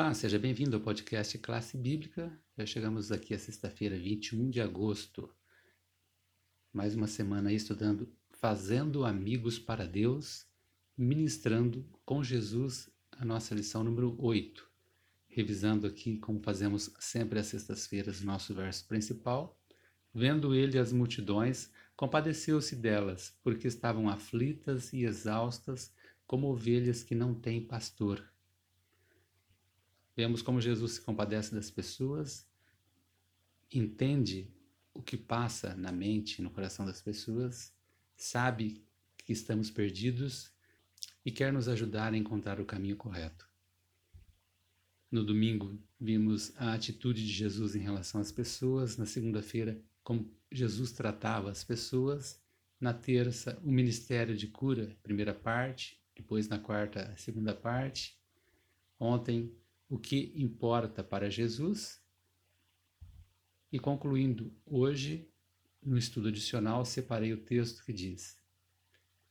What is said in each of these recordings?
Olá, seja bem-vindo ao podcast Classe Bíblica. Já chegamos aqui a sexta-feira, 21 de agosto. Mais uma semana aí estudando Fazendo Amigos para Deus, ministrando com Jesus a nossa lição número 8. Revisando aqui, como fazemos sempre às sextas-feiras, nosso verso principal. Vendo ele as multidões, compadeceu-se delas, porque estavam aflitas e exaustas, como ovelhas que não têm pastor. Vemos como Jesus se compadece das pessoas, entende o que passa na mente, no coração das pessoas, sabe que estamos perdidos e quer nos ajudar a encontrar o caminho correto. No domingo, vimos a atitude de Jesus em relação às pessoas, na segunda-feira, como Jesus tratava as pessoas, na terça, o ministério de cura, primeira parte, depois na quarta, a segunda parte. Ontem, o que importa para Jesus. E concluindo, hoje, no estudo adicional, separei o texto que diz: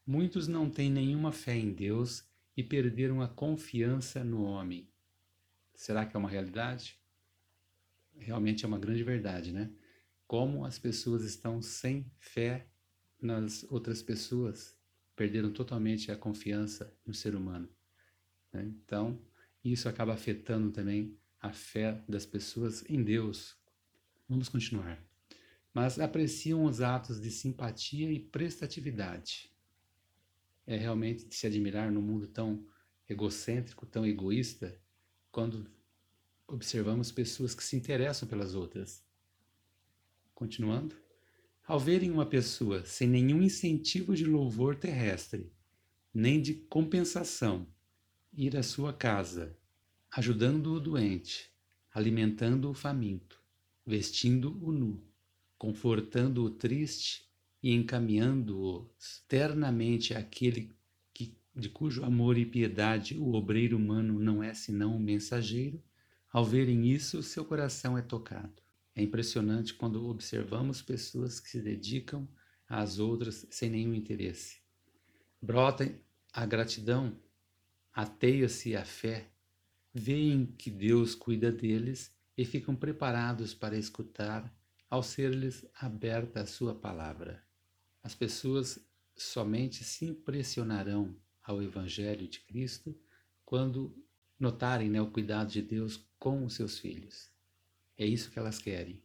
Muitos não têm nenhuma fé em Deus e perderam a confiança no homem. Será que é uma realidade? Realmente é uma grande verdade, né? Como as pessoas estão sem fé nas outras pessoas, perderam totalmente a confiança no ser humano. Né? Então, isso acaba afetando também a fé das pessoas em Deus. Vamos continuar. Mas apreciam os atos de simpatia e prestatividade. É realmente de se admirar num mundo tão egocêntrico, tão egoísta, quando observamos pessoas que se interessam pelas outras. Continuando. Ao verem uma pessoa sem nenhum incentivo de louvor terrestre, nem de compensação, ir à sua casa, ajudando o doente, alimentando o faminto, vestindo o nu, confortando o triste e encaminhando-o ternamente àquele que, de cujo amor e piedade o obreiro humano não é senão um mensageiro, ao verem isso, seu coração é tocado. É impressionante quando observamos pessoas que se dedicam às outras sem nenhum interesse. Brota a gratidão ateia-se à fé, veem que Deus cuida deles e ficam preparados para escutar ao ser-lhes aberta a sua palavra. As pessoas somente se impressionarão ao Evangelho de Cristo quando notarem né, o cuidado de Deus com os seus filhos. É isso que elas querem.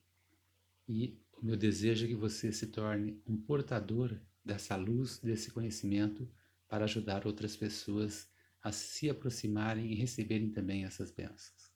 E o meu desejo é que você se torne um portador dessa luz, desse conhecimento, para ajudar outras pessoas a se aproximarem e receberem também essas bênçãos.